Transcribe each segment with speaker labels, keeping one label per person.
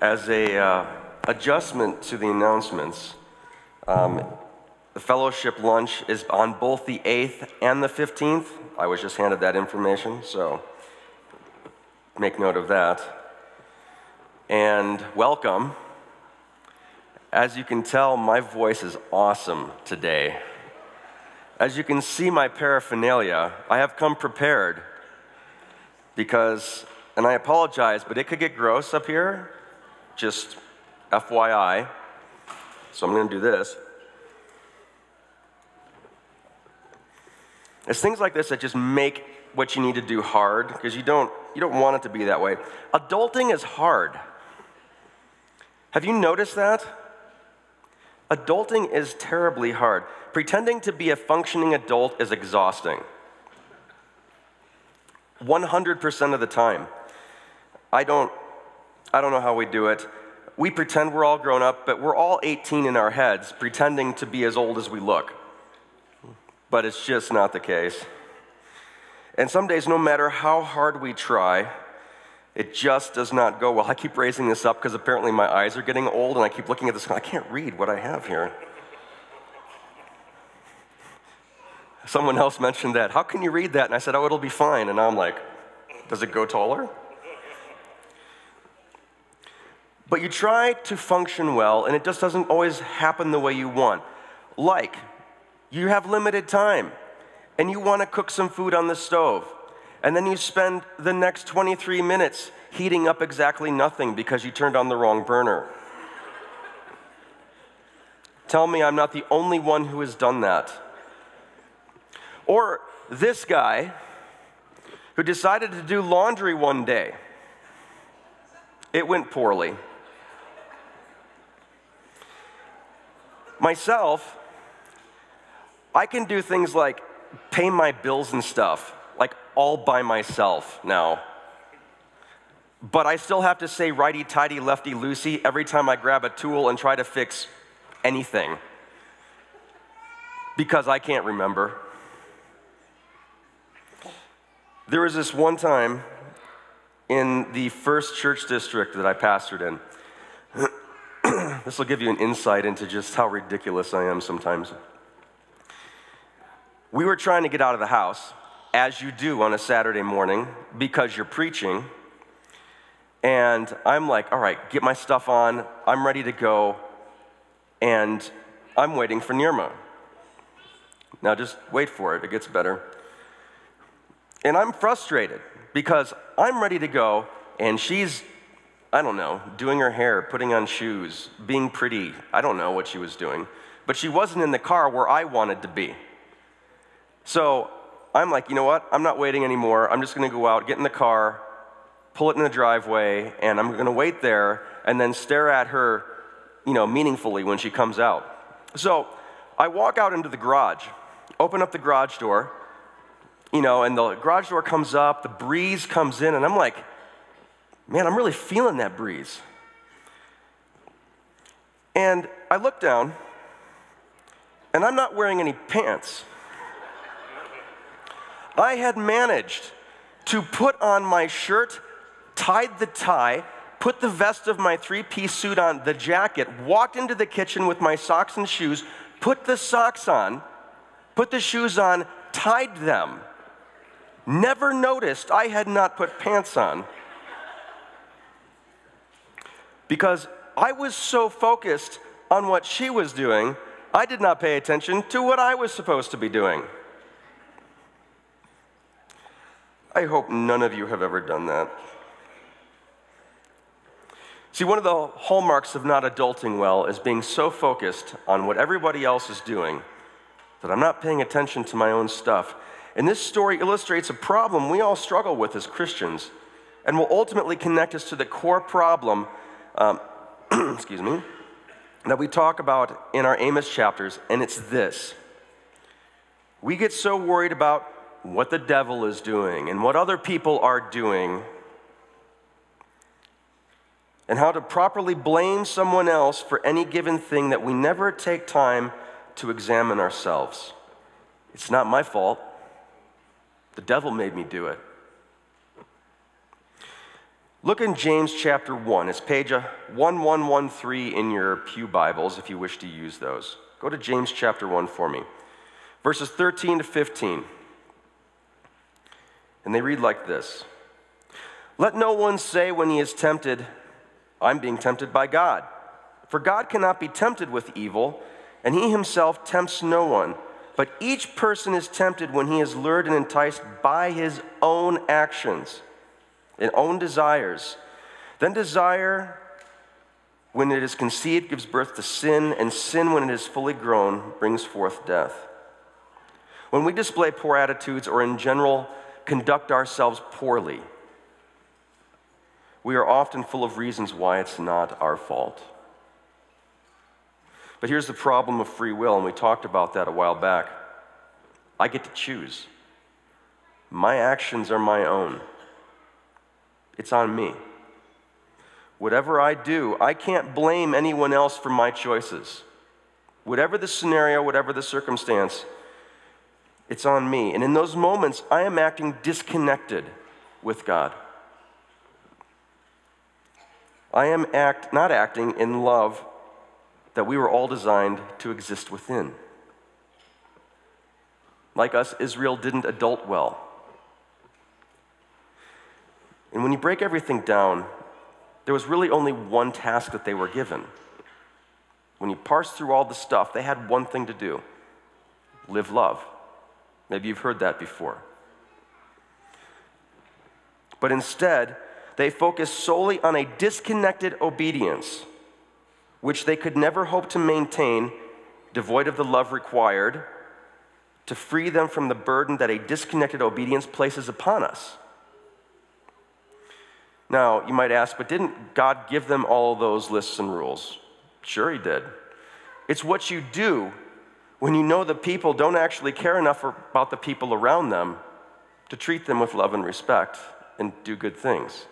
Speaker 1: As a uh, adjustment to the announcements, um, the fellowship lunch is on both the 8th and the 15th. I was just handed that information, so make note of that. And welcome. As you can tell, my voice is awesome today. As you can see my paraphernalia, I have come prepared because, and I apologize, but it could get gross up here just FYI. So I'm going to do this. It's things like this that just make what you need to do hard because you don't, you don't want it to be that way. Adulting is hard. Have you noticed that? Adulting is terribly hard. Pretending to be a functioning adult is exhausting. 100% of the time. I don't I don't know how we do it. We pretend we're all grown up, but we're all 18 in our heads, pretending to be as old as we look. But it's just not the case. And some days, no matter how hard we try, it just does not go well. I keep raising this up because apparently my eyes are getting old, and I keep looking at this. I can't read what I have here. Someone else mentioned that. How can you read that? And I said, Oh, it'll be fine. And I'm like, Does it go taller? But you try to function well, and it just doesn't always happen the way you want. Like, you have limited time, and you want to cook some food on the stove, and then you spend the next 23 minutes heating up exactly nothing because you turned on the wrong burner. Tell me I'm not the only one who has done that. Or this guy who decided to do laundry one day. It went poorly. Myself, I can do things like pay my bills and stuff, like all by myself now. But I still have to say righty tighty, lefty loosey every time I grab a tool and try to fix anything because I can't remember. There was this one time in the first church district that I pastored in. this will give you an insight into just how ridiculous I am sometimes. We were trying to get out of the house, as you do on a Saturday morning, because you're preaching. And I'm like, all right, get my stuff on. I'm ready to go. And I'm waiting for Nirma. Now just wait for it, it gets better. And I'm frustrated because I'm ready to go, and she's I don't know, doing her hair, putting on shoes, being pretty. I don't know what she was doing. But she wasn't in the car where I wanted to be. So I'm like, you know what? I'm not waiting anymore. I'm just going to go out, get in the car, pull it in the driveway, and I'm going to wait there and then stare at her, you know, meaningfully when she comes out. So I walk out into the garage, open up the garage door, you know, and the garage door comes up, the breeze comes in, and I'm like, man, I'm really feeling that breeze. And I look down, and I'm not wearing any pants. I had managed to put on my shirt, tied the tie, put the vest of my three piece suit on, the jacket, walked into the kitchen with my socks and shoes, put the socks on, put the shoes on, tied them. Never noticed I had not put pants on because I was so focused on what she was doing, I did not pay attention to what I was supposed to be doing. I hope none of you have ever done that. See, one of the hallmarks of not adulting well is being so focused on what everybody else is doing that I'm not paying attention to my own stuff. And this story illustrates a problem we all struggle with as Christians and will ultimately connect us to the core problem um, excuse me, that we talk about in our Amos chapters, and it's this. We get so worried about what the devil is doing and what other people are doing and how to properly blame someone else for any given thing that we never take time to examine ourselves. It's not my fault. The devil made me do it. Look in James chapter 1. It's page uh, 1113 in your Pew Bibles if you wish to use those. Go to James chapter 1 for me. Verses 13 to 15. And they read like this Let no one say when he is tempted, I'm being tempted by God. For God cannot be tempted with evil, and he himself tempts no one. But each person is tempted when he is lured and enticed by his own actions and own desires. Then desire, when it is conceived, gives birth to sin, and sin, when it is fully grown, brings forth death. When we display poor attitudes or in general conduct ourselves poorly, we are often full of reasons why it's not our fault. But here's the problem of free will, and we talked about that a while back. I get to choose. My actions are my own. It's on me. Whatever I do, I can't blame anyone else for my choices. Whatever the scenario, whatever the circumstance, it's on me. And in those moments, I am acting disconnected with God. I am act, not acting in love that we were all designed to exist within. Like us, Israel didn't adult well. And when you break everything down, there was really only one task that they were given. When you parse through all the stuff, they had one thing to do live love. Maybe you've heard that before. But instead, they focused solely on a disconnected obedience, which they could never hope to maintain, devoid of the love required to free them from the burden that a disconnected obedience places upon us. Now, you might ask, but didn't God give them all those lists and rules? Sure, He did. It's what you do when you know the people don't actually care enough about the people around them to treat them with love and respect and do good things.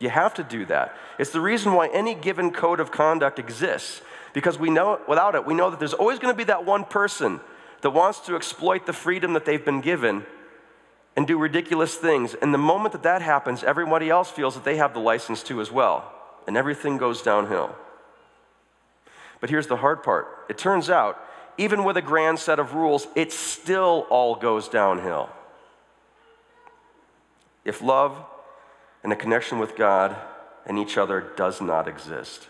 Speaker 1: You have to do that. It's the reason why any given code of conduct exists, because we know without it, we know that there's always going to be that one person that wants to exploit the freedom that they've been given and do ridiculous things. And the moment that that happens, everybody else feels that they have the license to as well, and everything goes downhill. But here's the hard part it turns out, even with a grand set of rules, it still all goes downhill. If love and a connection with God and each other does not exist.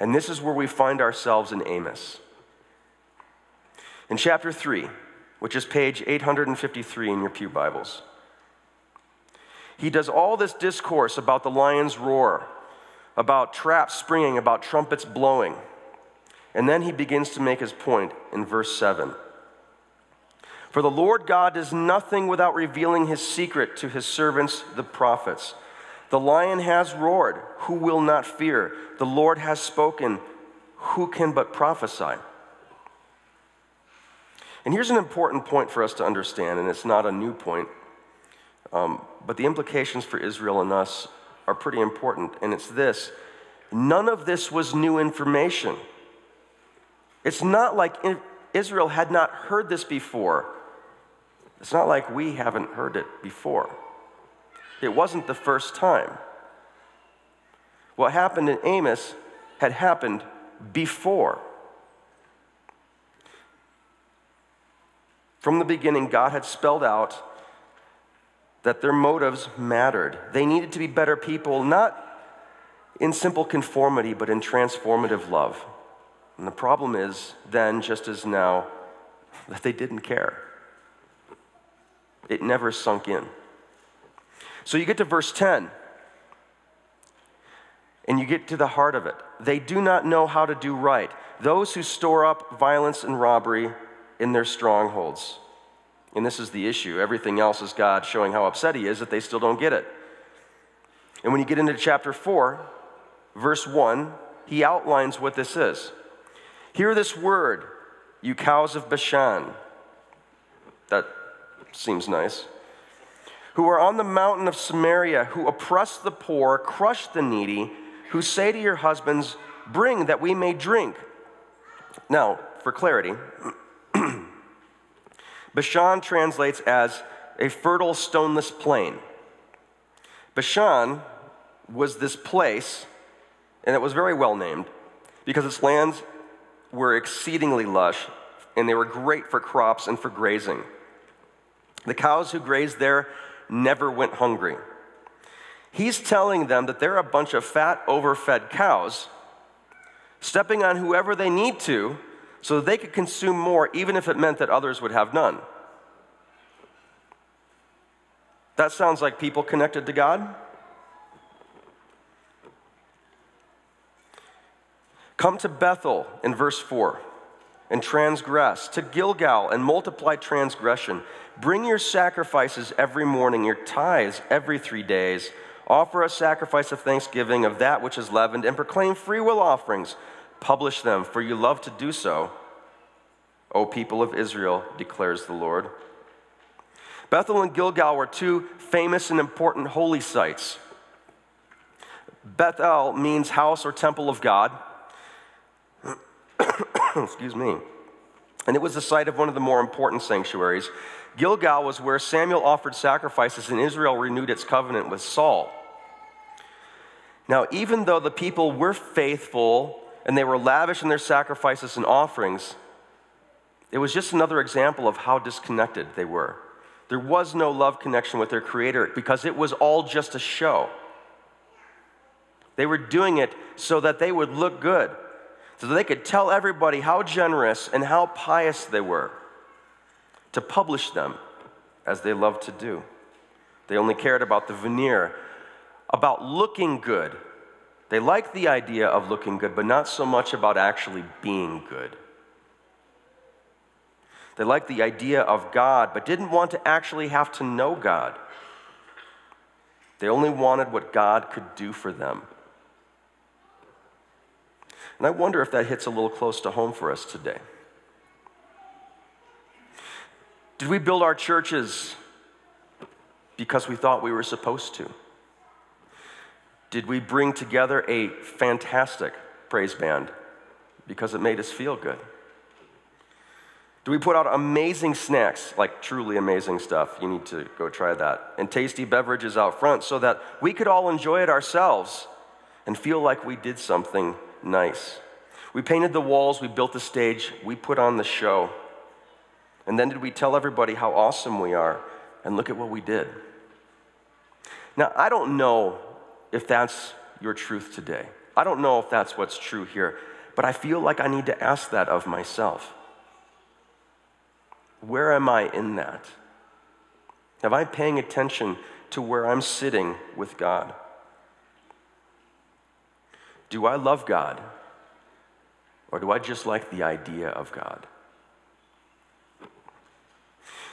Speaker 1: And this is where we find ourselves in Amos. In chapter 3, which is page 853 in your Pew Bibles. He does all this discourse about the lion's roar, about traps springing, about trumpets blowing. And then he begins to make his point in verse 7. For the Lord God does nothing without revealing his secret to his servants, the prophets. The lion has roared, who will not fear? The Lord has spoken, who can but prophesy? And here's an important point for us to understand, and it's not a new point, um, but the implications for Israel and us are pretty important, and it's this none of this was new information. It's not like Israel had not heard this before. It's not like we haven't heard it before. It wasn't the first time. What happened in Amos had happened before. From the beginning, God had spelled out that their motives mattered. They needed to be better people, not in simple conformity, but in transformative love. And the problem is, then, just as now, that they didn't care. It never sunk in. So you get to verse 10, and you get to the heart of it. They do not know how to do right. Those who store up violence and robbery in their strongholds. And this is the issue. Everything else is God showing how upset he is that they still don't get it. And when you get into chapter 4, verse 1, he outlines what this is. Hear this word, you cows of Bashan. That seems nice. Who are on the mountain of Samaria, who oppress the poor, crush the needy, who say to your husbands, Bring that we may drink. Now, for clarity, Bashan translates as a fertile, stoneless plain. Bashan was this place, and it was very well named because its lands were exceedingly lush and they were great for crops and for grazing. The cows who grazed there never went hungry. He's telling them that they're a bunch of fat, overfed cows, stepping on whoever they need to so they could consume more, even if it meant that others would have none. That sounds like people connected to God. Come to Bethel in verse 4 and transgress, to Gilgal and multiply transgression. Bring your sacrifices every morning, your tithes every three days. Offer a sacrifice of thanksgiving of that which is leavened, and proclaim freewill offerings. Publish them, for you love to do so. O people of Israel, declares the Lord. Bethel and Gilgal were two famous and important holy sites. Bethel means house or temple of God. Excuse me. And it was the site of one of the more important sanctuaries. Gilgal was where Samuel offered sacrifices and Israel renewed its covenant with Saul. Now, even though the people were faithful and they were lavish in their sacrifices and offerings, it was just another example of how disconnected they were. There was no love connection with their Creator because it was all just a show. They were doing it so that they would look good, so that they could tell everybody how generous and how pious they were, to publish them as they loved to do. They only cared about the veneer, about looking good. They liked the idea of looking good, but not so much about actually being good. They liked the idea of God, but didn't want to actually have to know God. They only wanted what God could do for them. And I wonder if that hits a little close to home for us today. Did we build our churches because we thought we were supposed to? Did we bring together a fantastic praise band because it made us feel good? Do we put out amazing snacks, like truly amazing stuff? You need to go try that. And tasty beverages out front so that we could all enjoy it ourselves and feel like we did something nice. We painted the walls, we built the stage, we put on the show. And then did we tell everybody how awesome we are? And look at what we did. Now, I don't know if that's your truth today. I don't know if that's what's true here, but I feel like I need to ask that of myself. Where am I in that? Am I paying attention to where I'm sitting with God? Do I love God? Or do I just like the idea of God?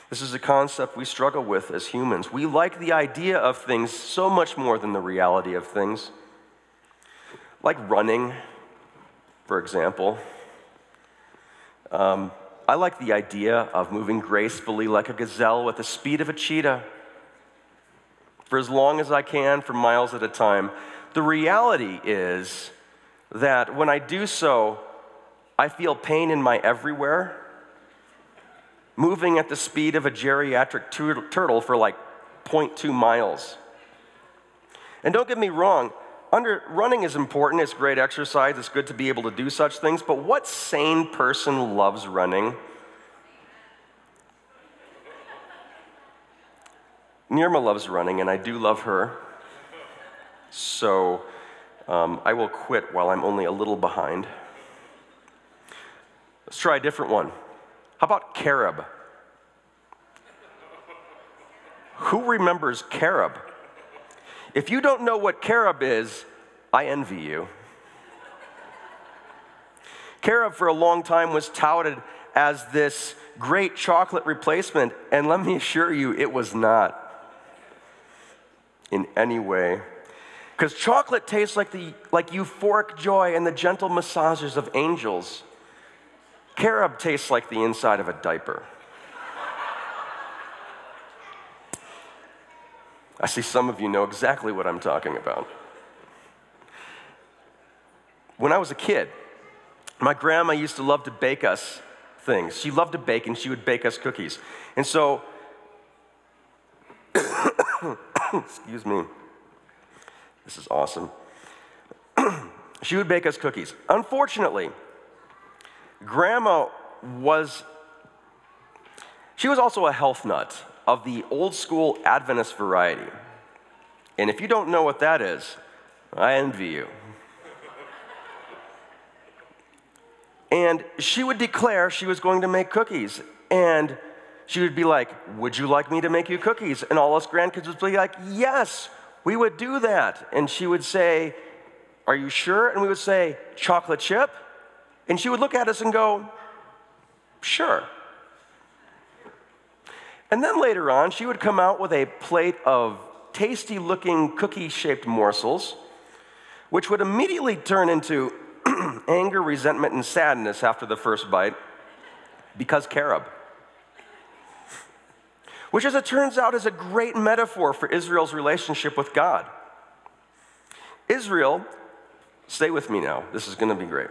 Speaker 1: This is a concept we struggle with as humans. We like the idea of things so much more than the reality of things. Like running, for example. Um, I like the idea of moving gracefully like a gazelle with the speed of a cheetah for as long as I can, for miles at a time. The reality is that when I do so, I feel pain in my everywhere, moving at the speed of a geriatric tur- turtle for like 0.2 miles. And don't get me wrong, under, running is important, it's great exercise, it's good to be able to do such things, but what sane person loves running? Nirma loves running, and I do love her. So um, I will quit while I'm only a little behind. Let's try a different one. How about carob? Who remembers carob? If you don't know what carob is, I envy you. Carob, for a long time, was touted as this great chocolate replacement, and let me assure you, it was not in any way. Because chocolate tastes like, the, like euphoric joy and the gentle massages of angels. Carob tastes like the inside of a diaper. I see some of you know exactly what I'm talking about. When I was a kid, my grandma used to love to bake us things. She loved to bake and she would bake us cookies. And so, excuse me, This is awesome. she would bake us cookies. Unfortunately, Grandma was, she was also a health nut of the old school Adventist variety. And if you don't know what that is, I envy you. and she would declare she was going to make cookies. And she would be like, Would you like me to make you cookies? And all us grandkids would be like, Yes, we would do that. And she would say, Are you sure? And we would say, Chocolate chip? And she would look at us and go, Sure. And then later on, she would come out with a plate of tasty looking cookie shaped morsels, which would immediately turn into anger, resentment, and sadness after the first bite because carob. Which, as it turns out, is a great metaphor for Israel's relationship with God. Israel, stay with me now, this is gonna be great.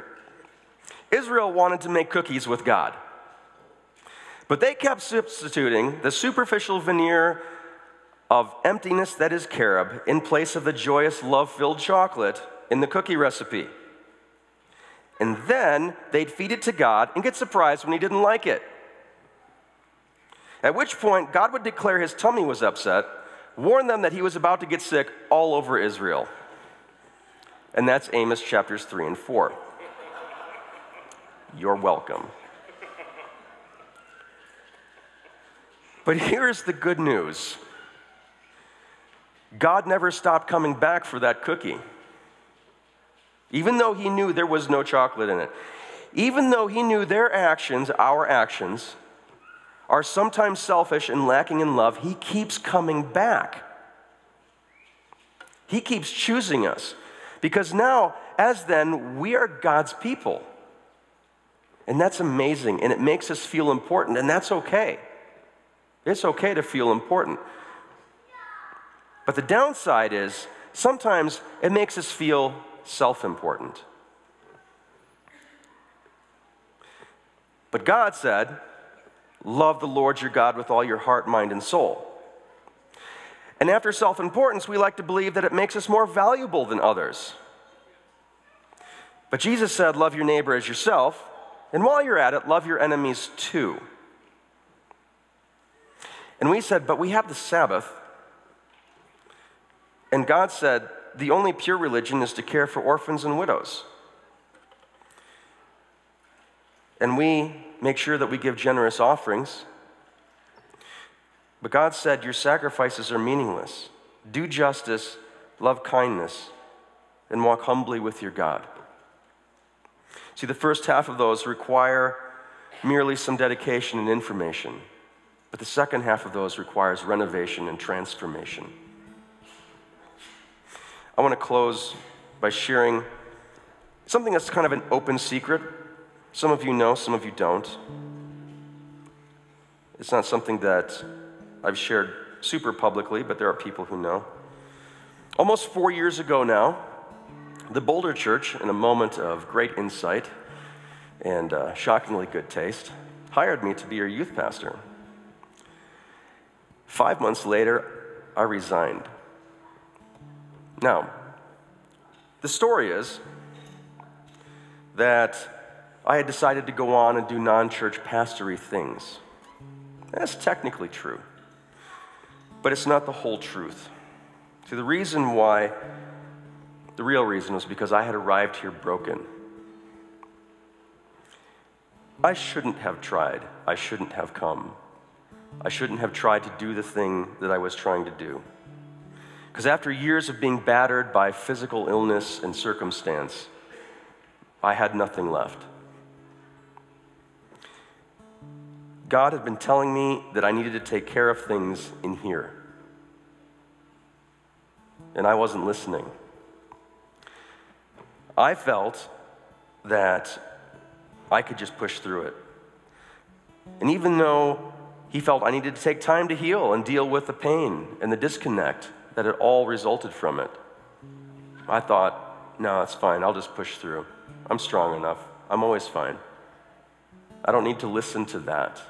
Speaker 1: Israel wanted to make cookies with God. But they kept substituting the superficial veneer of emptiness that is carob in place of the joyous, love filled chocolate in the cookie recipe. And then they'd feed it to God and get surprised when He didn't like it. At which point, God would declare His tummy was upset, warn them that He was about to get sick all over Israel. And that's Amos chapters 3 and 4. You're welcome. But here's the good news God never stopped coming back for that cookie. Even though he knew there was no chocolate in it, even though he knew their actions, our actions, are sometimes selfish and lacking in love, he keeps coming back. He keeps choosing us. Because now, as then, we are God's people. And that's amazing, and it makes us feel important, and that's okay. It's okay to feel important. But the downside is sometimes it makes us feel self important. But God said, Love the Lord your God with all your heart, mind, and soul. And after self importance, we like to believe that it makes us more valuable than others. But Jesus said, Love your neighbor as yourself. And while you're at it, love your enemies too. And we said, But we have the Sabbath. And God said, The only pure religion is to care for orphans and widows. And we make sure that we give generous offerings. But God said, Your sacrifices are meaningless. Do justice, love kindness, and walk humbly with your God. See, the first half of those require merely some dedication and information. But the second half of those requires renovation and transformation. I want to close by sharing something that's kind of an open secret. Some of you know, some of you don't. It's not something that I've shared super publicly, but there are people who know. Almost four years ago now, the Boulder Church, in a moment of great insight and uh, shockingly good taste, hired me to be your youth pastor. Five months later, I resigned. Now, the story is that I had decided to go on and do non church pastory things. That's technically true, but it's not the whole truth. See, the reason why, the real reason was because I had arrived here broken. I shouldn't have tried, I shouldn't have come. I shouldn't have tried to do the thing that I was trying to do. Because after years of being battered by physical illness and circumstance, I had nothing left. God had been telling me that I needed to take care of things in here. And I wasn't listening. I felt that I could just push through it. And even though he felt I needed to take time to heal and deal with the pain and the disconnect that had all resulted from it. I thought, no, it's fine. I'll just push through. I'm strong enough. I'm always fine. I don't need to listen to that.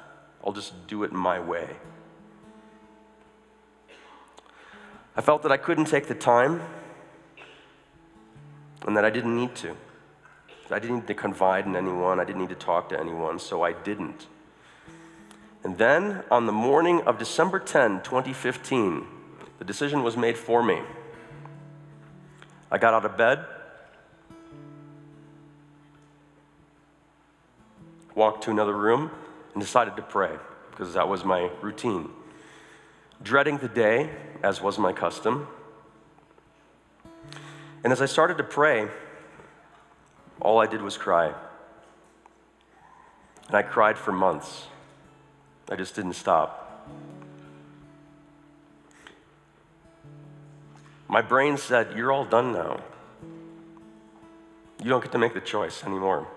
Speaker 1: I'll just do it my way. I felt that I couldn't take the time and that I didn't need to. I didn't need to confide in anyone, I didn't need to talk to anyone, so I didn't. And then on the morning of December 10, 2015, the decision was made for me. I got out of bed, walked to another room, and decided to pray because that was my routine. Dreading the day, as was my custom. And as I started to pray, all I did was cry. And I cried for months. I just didn't stop. My brain said, You're all done now. You don't get to make the choice anymore.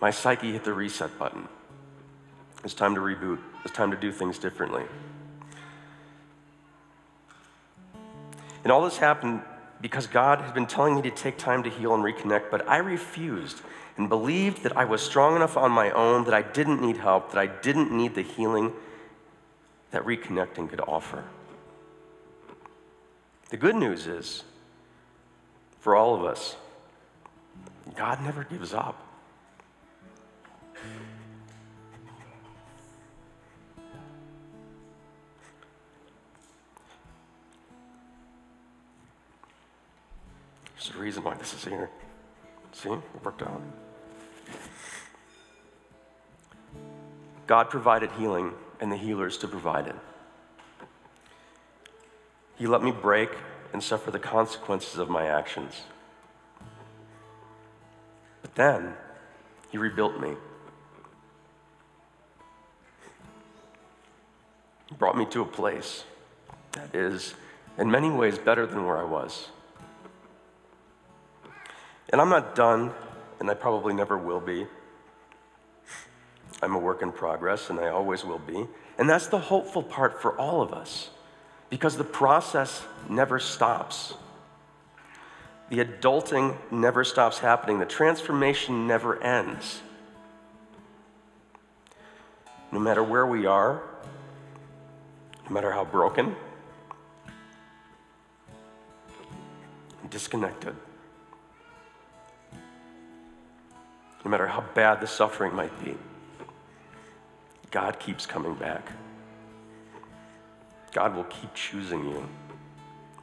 Speaker 1: My psyche hit the reset button. It's time to reboot. It's time to do things differently. And all this happened because God had been telling me to take time to heal and reconnect, but I refused and believed that I was strong enough on my own, that I didn't need help, that I didn't need the healing that reconnecting could offer. The good news is, for all of us, God never gives up. There's a reason why this is here. See, it worked out. God provided healing and the healers to provide it. He let me break and suffer the consequences of my actions. But then, He rebuilt me. He brought me to a place that is, in many ways, better than where I was. And I'm not done, and I probably never will be. I'm a work in progress, and I always will be. And that's the hopeful part for all of us, because the process never stops. The adulting never stops happening, the transformation never ends. No matter where we are, no matter how broken, disconnected. No matter how bad the suffering might be, God keeps coming back. God will keep choosing you.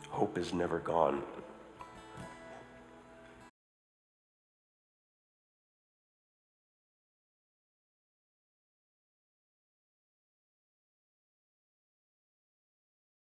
Speaker 1: Hope is never gone.